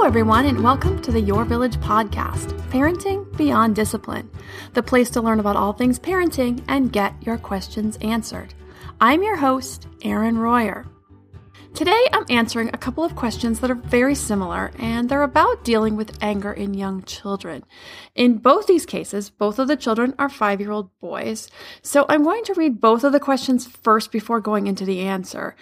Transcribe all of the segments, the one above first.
Hello, everyone, and welcome to the Your Village podcast, Parenting Beyond Discipline, the place to learn about all things parenting and get your questions answered. I'm your host, Erin Royer. Today, I'm answering a couple of questions that are very similar, and they're about dealing with anger in young children. In both these cases, both of the children are five year old boys, so I'm going to read both of the questions first before going into the answer.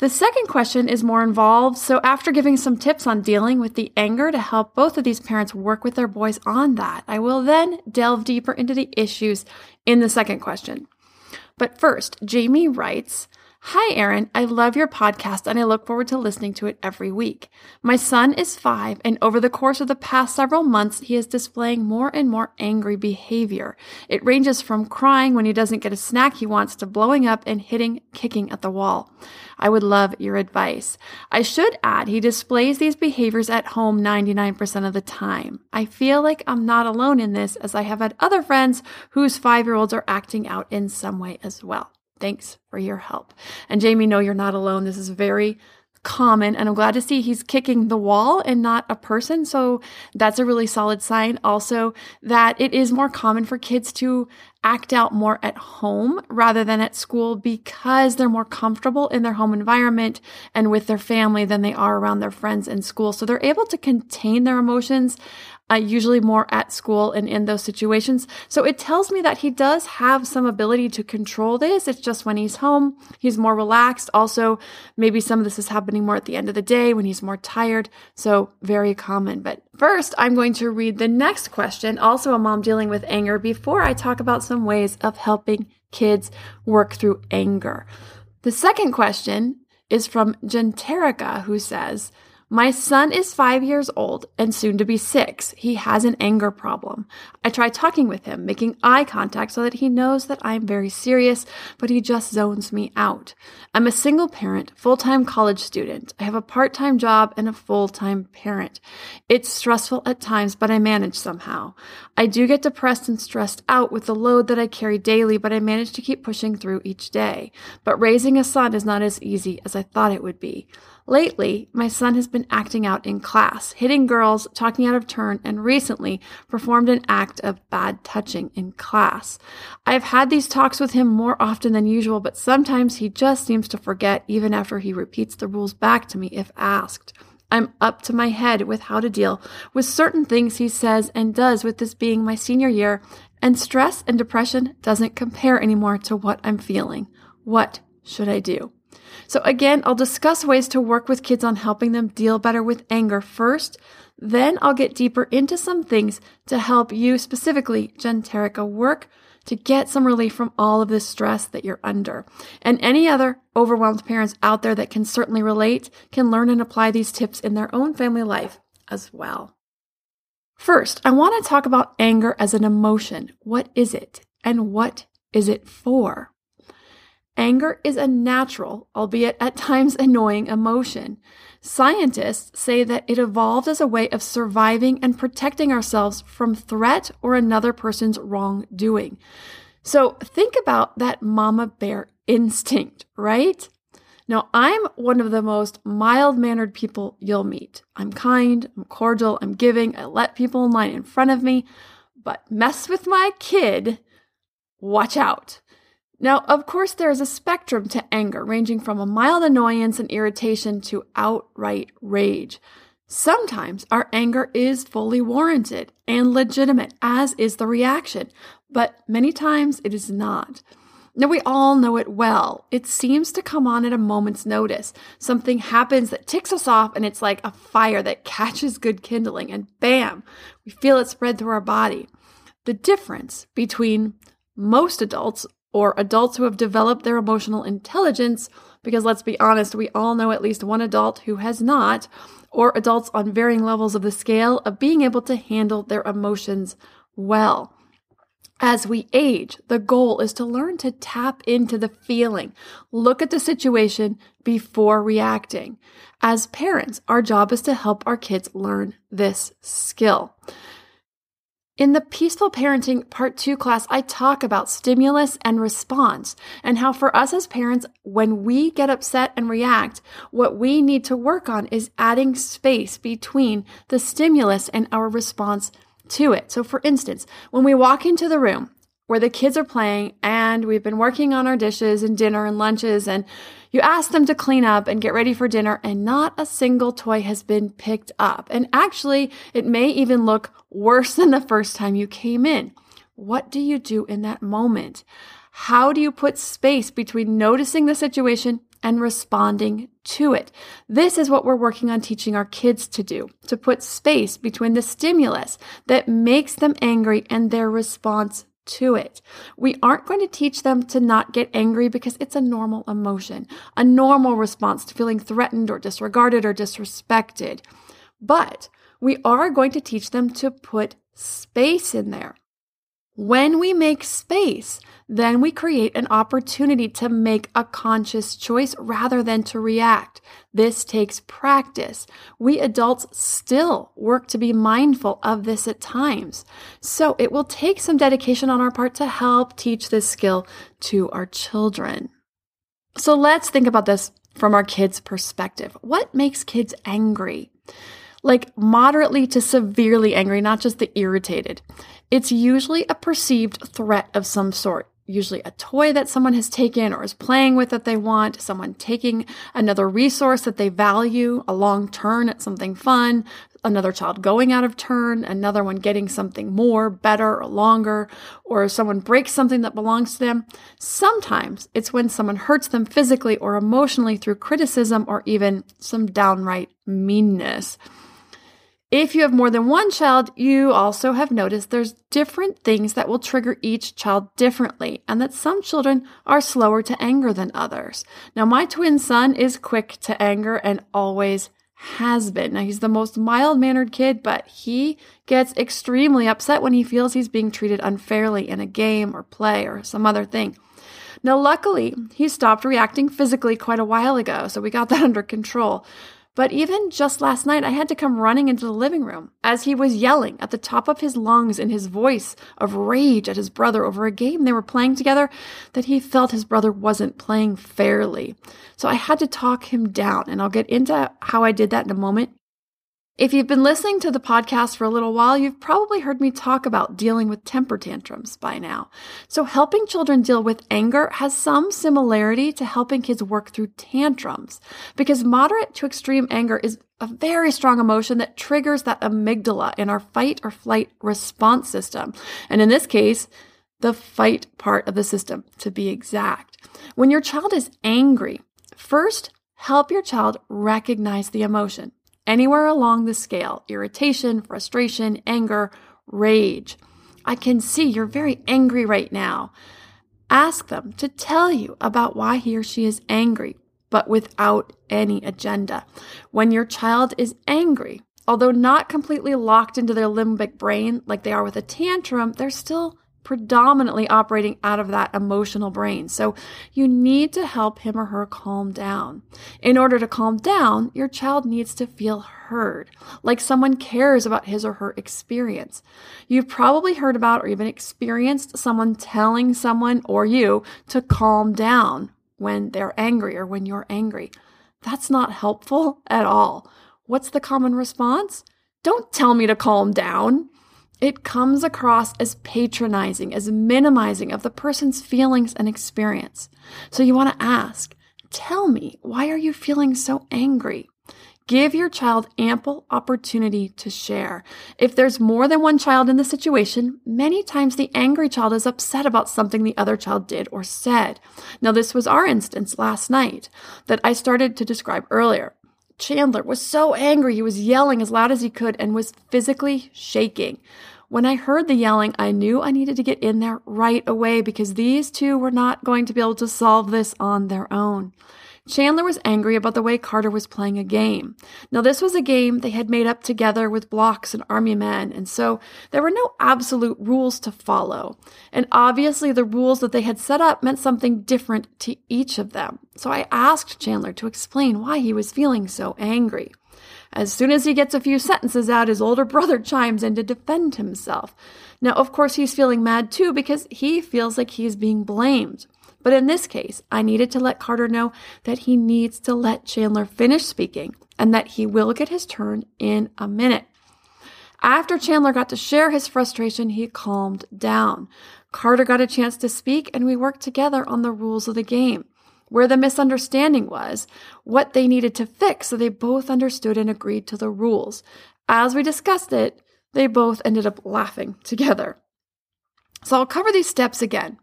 The second question is more involved, so after giving some tips on dealing with the anger to help both of these parents work with their boys on that, I will then delve deeper into the issues in the second question. But first, Jamie writes, Hi, Erin. I love your podcast and I look forward to listening to it every week. My son is five, and over the course of the past several months, he is displaying more and more angry behavior. It ranges from crying when he doesn't get a snack he wants to blowing up and hitting, kicking at the wall. I would love your advice. I should add, he displays these behaviors at home 99% of the time. I feel like I'm not alone in this as I have had other friends whose five year olds are acting out in some way as well. Thanks for your help. And Jamie, no, you're not alone. This is very common and I'm glad to see he's kicking the wall and not a person. So that's a really solid sign. Also, that it is more common for kids to act out more at home rather than at school because they're more comfortable in their home environment and with their family than they are around their friends in school. So they're able to contain their emotions uh, usually more at school and in those situations. So it tells me that he does have some ability to control this. It's just when he's home, he's more relaxed. Also, maybe some of this is happening more at the end of the day when he's more tired. So very common. But first, I'm going to read the next question, also a mom dealing with anger, before I talk about some ways of helping kids work through anger. The second question is from Genterica, who says, my son is five years old and soon to be six. He has an anger problem. I try talking with him, making eye contact so that he knows that I'm very serious, but he just zones me out. I'm a single parent, full time college student. I have a part time job and a full time parent. It's stressful at times, but I manage somehow. I do get depressed and stressed out with the load that I carry daily, but I manage to keep pushing through each day. But raising a son is not as easy as I thought it would be. Lately, my son has been acting out in class, hitting girls, talking out of turn, and recently performed an act of bad touching in class. I've had these talks with him more often than usual, but sometimes he just seems to forget even after he repeats the rules back to me if asked. I'm up to my head with how to deal with certain things he says and does with this being my senior year, and stress and depression doesn't compare anymore to what I'm feeling. What should I do? So again, I'll discuss ways to work with kids on helping them deal better with anger first. Then I'll get deeper into some things to help you specifically, Genterica, work to get some relief from all of this stress that you're under. And any other overwhelmed parents out there that can certainly relate can learn and apply these tips in their own family life as well. First, I want to talk about anger as an emotion. What is it? And what is it for? Anger is a natural, albeit at times annoying, emotion. Scientists say that it evolved as a way of surviving and protecting ourselves from threat or another person's wrongdoing. So think about that mama bear instinct, right? Now, I'm one of the most mild mannered people you'll meet. I'm kind, I'm cordial, I'm giving, I let people in line in front of me, but mess with my kid, watch out. Now, of course, there is a spectrum to anger, ranging from a mild annoyance and irritation to outright rage. Sometimes our anger is fully warranted and legitimate, as is the reaction, but many times it is not. Now, we all know it well. It seems to come on at a moment's notice. Something happens that ticks us off, and it's like a fire that catches good kindling, and bam, we feel it spread through our body. The difference between most adults or adults who have developed their emotional intelligence because let's be honest, we all know at least one adult who has not, or adults on varying levels of the scale of being able to handle their emotions well. As we age, the goal is to learn to tap into the feeling, look at the situation before reacting. As parents, our job is to help our kids learn this skill. In the Peaceful Parenting Part 2 class, I talk about stimulus and response and how for us as parents, when we get upset and react, what we need to work on is adding space between the stimulus and our response to it. So, for instance, when we walk into the room where the kids are playing and we've been working on our dishes and dinner and lunches, and you ask them to clean up and get ready for dinner, and not a single toy has been picked up. And actually, it may even look worse than the first time you came in. What do you do in that moment? How do you put space between noticing the situation and responding to it. This is what we're working on teaching our kids to do to put space between the stimulus that makes them angry and their response to it. We aren't going to teach them to not get angry because it's a normal emotion, a normal response to feeling threatened or disregarded or disrespected. But we are going to teach them to put space in there. When we make space, then we create an opportunity to make a conscious choice rather than to react. This takes practice. We adults still work to be mindful of this at times. So it will take some dedication on our part to help teach this skill to our children. So let's think about this from our kids' perspective. What makes kids angry? Like moderately to severely angry, not just the irritated. It's usually a perceived threat of some sort usually a toy that someone has taken or is playing with that they want, someone taking another resource that they value, a long turn at something fun, another child going out of turn, another one getting something more, better, or longer, or someone breaks something that belongs to them. Sometimes it's when someone hurts them physically or emotionally through criticism or even some downright meanness. If you have more than one child, you also have noticed there's different things that will trigger each child differently, and that some children are slower to anger than others. Now, my twin son is quick to anger and always has been. Now, he's the most mild mannered kid, but he gets extremely upset when he feels he's being treated unfairly in a game or play or some other thing. Now, luckily, he stopped reacting physically quite a while ago, so we got that under control. But even just last night, I had to come running into the living room as he was yelling at the top of his lungs in his voice of rage at his brother over a game they were playing together that he felt his brother wasn't playing fairly. So I had to talk him down, and I'll get into how I did that in a moment. If you've been listening to the podcast for a little while, you've probably heard me talk about dealing with temper tantrums by now. So, helping children deal with anger has some similarity to helping kids work through tantrums because moderate to extreme anger is a very strong emotion that triggers that amygdala in our fight or flight response system. And in this case, the fight part of the system, to be exact. When your child is angry, first help your child recognize the emotion anywhere along the scale irritation, frustration, anger, rage. I can see you're very angry right now. Ask them to tell you about why he or she is angry, but without any agenda. When your child is angry, although not completely locked into their limbic brain like they are with a tantrum, they're still predominantly operating out of that emotional brain. So you need to help him or her calm down. In order to calm down, your child needs to feel heard, like someone cares about his or her experience. You've probably heard about or even experienced someone telling someone or you to calm down when they're angry or when you're angry. That's not helpful at all. What's the common response? Don't tell me to calm down it comes across as patronizing, as minimizing of the person's feelings and experience. So you want to ask, tell me, why are you feeling so angry? Give your child ample opportunity to share. If there's more than one child in the situation, many times the angry child is upset about something the other child did or said. Now, this was our instance last night that I started to describe earlier. Chandler was so angry, he was yelling as loud as he could and was physically shaking. When I heard the yelling, I knew I needed to get in there right away because these two were not going to be able to solve this on their own. Chandler was angry about the way Carter was playing a game. Now, this was a game they had made up together with blocks and army men, and so there were no absolute rules to follow. And obviously, the rules that they had set up meant something different to each of them. So I asked Chandler to explain why he was feeling so angry. As soon as he gets a few sentences out, his older brother chimes in to defend himself. Now, of course, he's feeling mad too because he feels like he's being blamed. But in this case, I needed to let Carter know that he needs to let Chandler finish speaking and that he will get his turn in a minute. After Chandler got to share his frustration, he calmed down. Carter got a chance to speak, and we worked together on the rules of the game. Where the misunderstanding was, what they needed to fix so they both understood and agreed to the rules. As we discussed it, they both ended up laughing together. So I'll cover these steps again.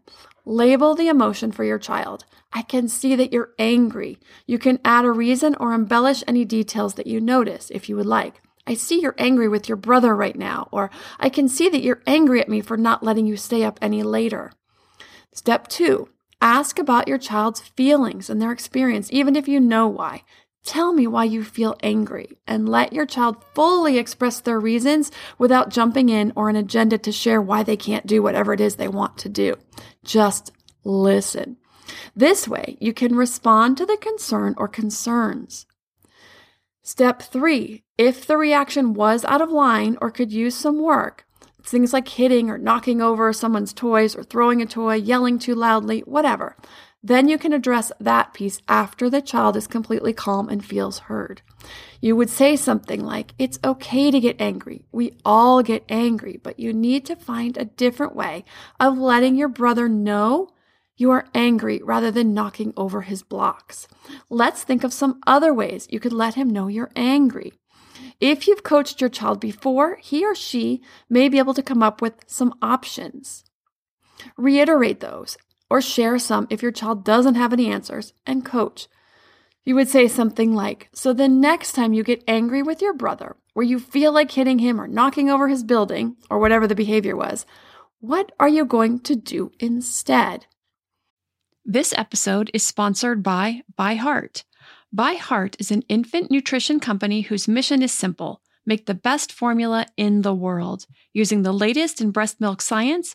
Label the emotion for your child. I can see that you're angry. You can add a reason or embellish any details that you notice if you would like. I see you're angry with your brother right now, or I can see that you're angry at me for not letting you stay up any later. Step two, ask about your child's feelings and their experience, even if you know why. Tell me why you feel angry and let your child fully express their reasons without jumping in or an agenda to share why they can't do whatever it is they want to do. Just listen. This way, you can respond to the concern or concerns. Step three, if the reaction was out of line or could use some work, things like hitting or knocking over someone's toys or throwing a toy, yelling too loudly, whatever, then you can address that piece after the child is completely calm and feels heard. You would say something like, It's okay to get angry. We all get angry, but you need to find a different way of letting your brother know you are angry rather than knocking over his blocks. Let's think of some other ways you could let him know you're angry. If you've coached your child before, he or she may be able to come up with some options. Reiterate those or share some if your child doesn't have any answers and coach. You would say something like, So the next time you get angry with your brother, where you feel like hitting him or knocking over his building, or whatever the behavior was, what are you going to do instead? This episode is sponsored by ByHeart. By Heart is an infant nutrition company whose mission is simple make the best formula in the world. Using the latest in breast milk science,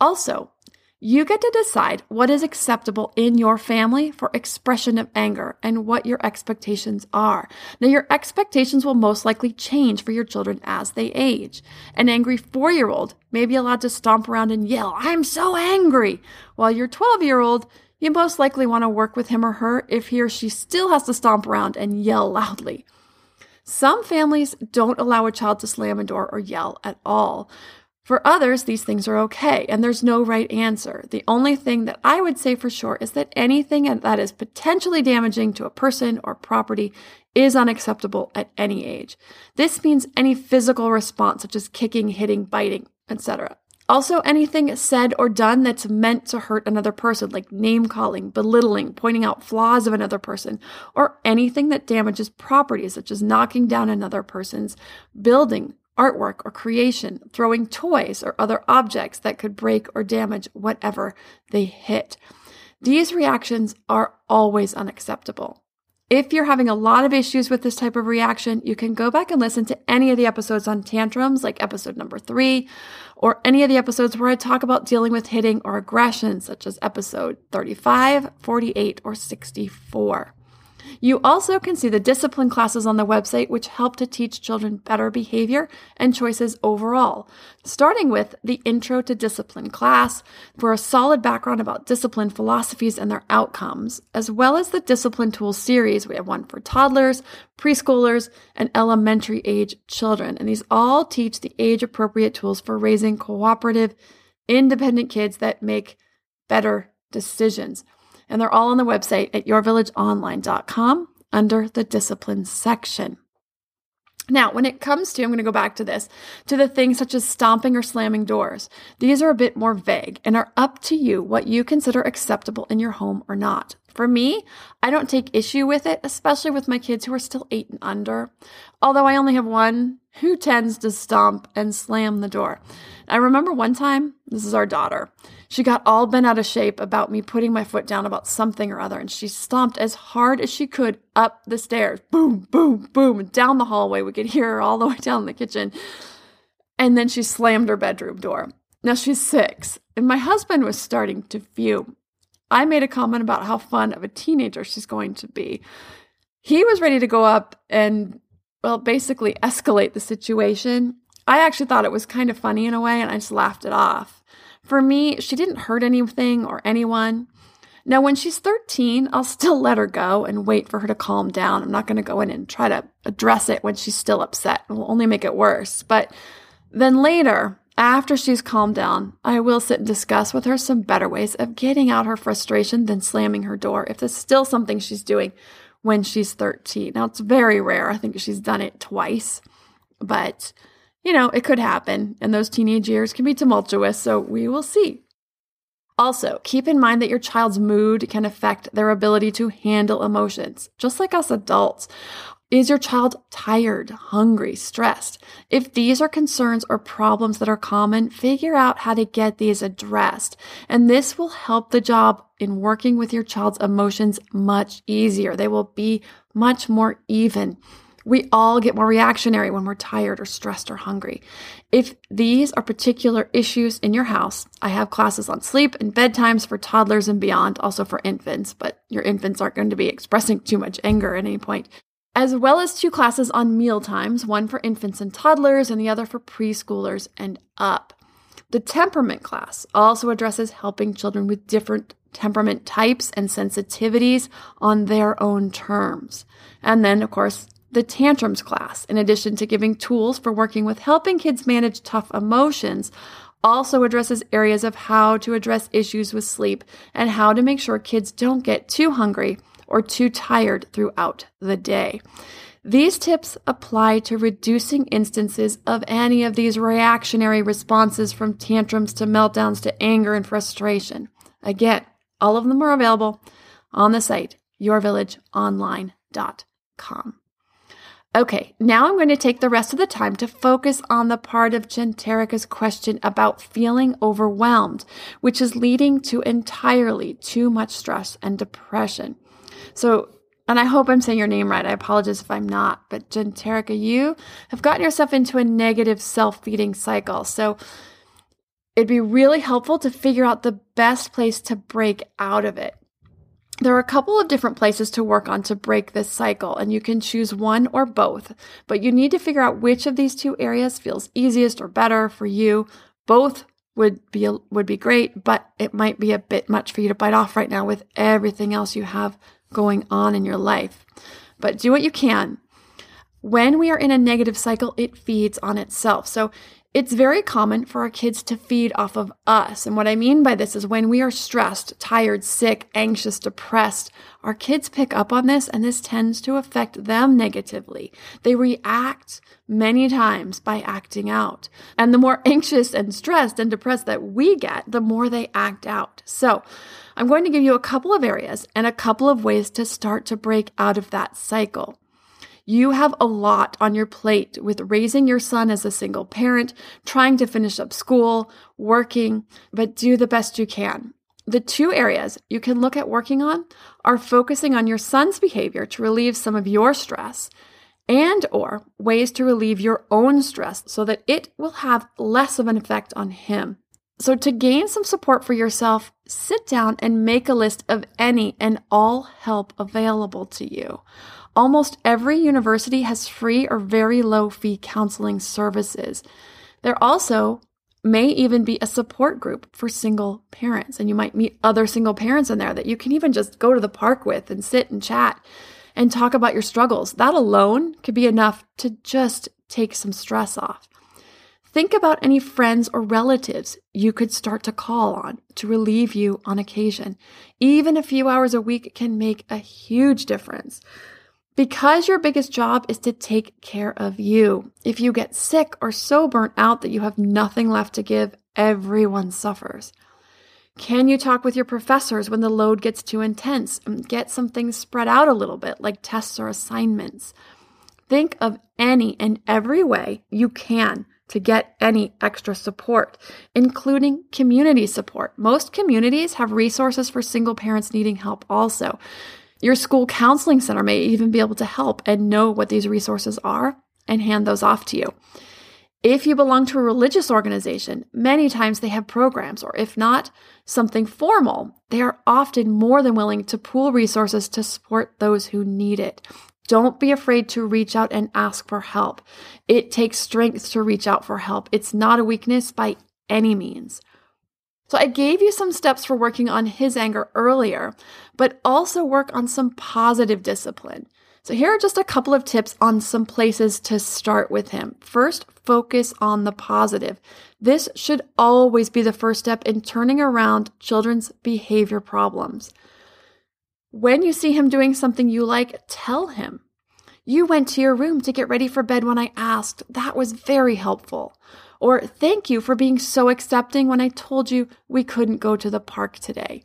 Also, you get to decide what is acceptable in your family for expression of anger and what your expectations are. Now, your expectations will most likely change for your children as they age. An angry four year old may be allowed to stomp around and yell, I'm so angry, while your 12 year old you most likely want to work with him or her if he or she still has to stomp around and yell loudly. Some families don't allow a child to slam a door or yell at all. For others, these things are okay, and there's no right answer. The only thing that I would say for sure is that anything that is potentially damaging to a person or property is unacceptable at any age. This means any physical response, such as kicking, hitting, biting, etc. Also, anything said or done that's meant to hurt another person, like name calling, belittling, pointing out flaws of another person, or anything that damages property, such as knocking down another person's building, artwork, or creation, throwing toys or other objects that could break or damage whatever they hit. These reactions are always unacceptable. If you're having a lot of issues with this type of reaction, you can go back and listen to any of the episodes on tantrums, like episode number three, or any of the episodes where I talk about dealing with hitting or aggression, such as episode 35, 48, or 64. You also can see the discipline classes on the website, which help to teach children better behavior and choices overall, starting with the Intro to Discipline class for a solid background about discipline philosophies and their outcomes, as well as the Discipline Tools series. We have one for toddlers, preschoolers, and elementary age children. And these all teach the age appropriate tools for raising cooperative, independent kids that make better decisions and they're all on the website at yourvillageonline.com under the discipline section. Now, when it comes to, I'm going to go back to this, to the things such as stomping or slamming doors, these are a bit more vague and are up to you what you consider acceptable in your home or not. For me, I don't take issue with it, especially with my kids who are still eight and under, although I only have one who tends to stomp and slam the door. I remember one time, this is our daughter, she got all bent out of shape about me putting my foot down about something or other, and she stomped as hard as she could up the stairs. Boom, boom, boom, down the hallway. We could hear her all the way down the kitchen. And then she slammed her bedroom door. Now she's six, and my husband was starting to fume. I made a comment about how fun of a teenager she's going to be. He was ready to go up and, well, basically escalate the situation. I actually thought it was kind of funny in a way, and I just laughed it off. For me, she didn't hurt anything or anyone. Now, when she's 13, I'll still let her go and wait for her to calm down. I'm not going to go in and try to address it when she's still upset. It will only make it worse. But then later, after she's calmed down, I will sit and discuss with her some better ways of getting out her frustration than slamming her door if there's still something she's doing when she's 13. Now, it's very rare. I think she's done it twice. But you know, it could happen, and those teenage years can be tumultuous, so we will see. Also, keep in mind that your child's mood can affect their ability to handle emotions, just like us adults. Is your child tired, hungry, stressed? If these are concerns or problems that are common, figure out how to get these addressed. And this will help the job in working with your child's emotions much easier. They will be much more even. We all get more reactionary when we're tired or stressed or hungry. If these are particular issues in your house, I have classes on sleep and bedtimes for toddlers and beyond, also for infants, but your infants aren't going to be expressing too much anger at any point as well as two classes on meal times, one for infants and toddlers and the other for preschoolers and up. The temperament class also addresses helping children with different temperament types and sensitivities on their own terms. And then, of course, the tantrums class, in addition to giving tools for working with helping kids manage tough emotions, also addresses areas of how to address issues with sleep and how to make sure kids don't get too hungry or too tired throughout the day. These tips apply to reducing instances of any of these reactionary responses from tantrums to meltdowns to anger and frustration. Again, all of them are available on the site yourvillageonline.com. Okay, now I'm going to take the rest of the time to focus on the part of Genterica's question about feeling overwhelmed, which is leading to entirely too much stress and depression. So, and I hope I'm saying your name right. I apologize if I'm not, but Genterica, you have gotten yourself into a negative self feeding cycle. So, it'd be really helpful to figure out the best place to break out of it. There are a couple of different places to work on to break this cycle, and you can choose one or both, but you need to figure out which of these two areas feels easiest or better for you. Both would be would be great, but it might be a bit much for you to bite off right now with everything else you have going on in your life. But do what you can. When we are in a negative cycle, it feeds on itself. So It's very common for our kids to feed off of us. And what I mean by this is when we are stressed, tired, sick, anxious, depressed, our kids pick up on this and this tends to affect them negatively. They react many times by acting out. And the more anxious and stressed and depressed that we get, the more they act out. So I'm going to give you a couple of areas and a couple of ways to start to break out of that cycle. You have a lot on your plate with raising your son as a single parent, trying to finish up school, working, but do the best you can. The two areas you can look at working on are focusing on your son's behavior to relieve some of your stress and or ways to relieve your own stress so that it will have less of an effect on him. So to gain some support for yourself, sit down and make a list of any and all help available to you. Almost every university has free or very low fee counseling services. There also may even be a support group for single parents, and you might meet other single parents in there that you can even just go to the park with and sit and chat and talk about your struggles. That alone could be enough to just take some stress off. Think about any friends or relatives you could start to call on to relieve you on occasion. Even a few hours a week can make a huge difference. Because your biggest job is to take care of you. If you get sick or so burnt out that you have nothing left to give, everyone suffers. Can you talk with your professors when the load gets too intense and get some things spread out a little bit, like tests or assignments? Think of any and every way you can to get any extra support, including community support. Most communities have resources for single parents needing help also. Your school counseling center may even be able to help and know what these resources are and hand those off to you. If you belong to a religious organization, many times they have programs, or if not, something formal. They are often more than willing to pool resources to support those who need it. Don't be afraid to reach out and ask for help. It takes strength to reach out for help. It's not a weakness by any means. So I gave you some steps for working on his anger earlier, but also work on some positive discipline. So here are just a couple of tips on some places to start with him. First, focus on the positive. This should always be the first step in turning around children's behavior problems. When you see him doing something you like, tell him. You went to your room to get ready for bed when I asked. That was very helpful. Or thank you for being so accepting when I told you we couldn't go to the park today.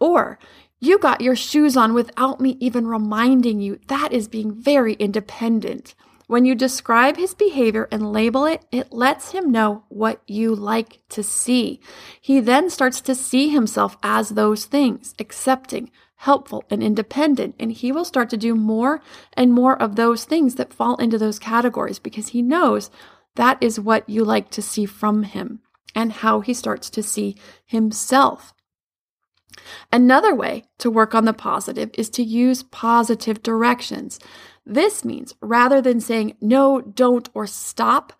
Or you got your shoes on without me even reminding you. That is being very independent. When you describe his behavior and label it, it lets him know what you like to see. He then starts to see himself as those things, accepting, helpful, and independent. And he will start to do more and more of those things that fall into those categories because he knows that is what you like to see from him and how he starts to see himself. Another way to work on the positive is to use positive directions. This means rather than saying no, don't, or stop,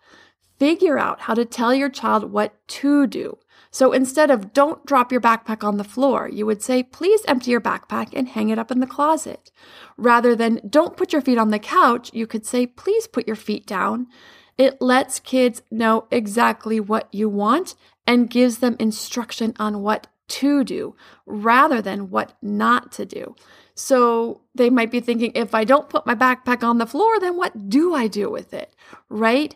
figure out how to tell your child what to do. So instead of don't drop your backpack on the floor, you would say, please empty your backpack and hang it up in the closet. Rather than don't put your feet on the couch, you could say, please put your feet down. It lets kids know exactly what you want and gives them instruction on what to do rather than what not to do. So they might be thinking, if I don't put my backpack on the floor, then what do I do with it? Right?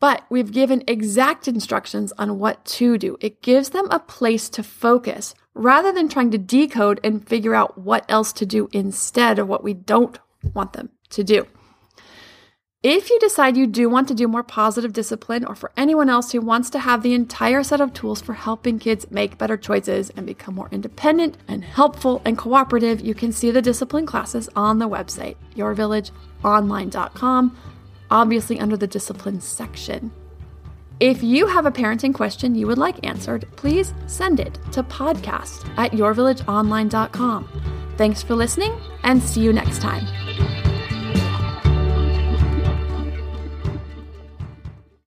But we've given exact instructions on what to do. It gives them a place to focus rather than trying to decode and figure out what else to do instead of what we don't want them to do. If you decide you do want to do more positive discipline, or for anyone else who wants to have the entire set of tools for helping kids make better choices and become more independent and helpful and cooperative, you can see the discipline classes on the website, yourvillageonline.com, obviously under the discipline section. If you have a parenting question you would like answered, please send it to podcast at yourvillageonline.com. Thanks for listening and see you next time.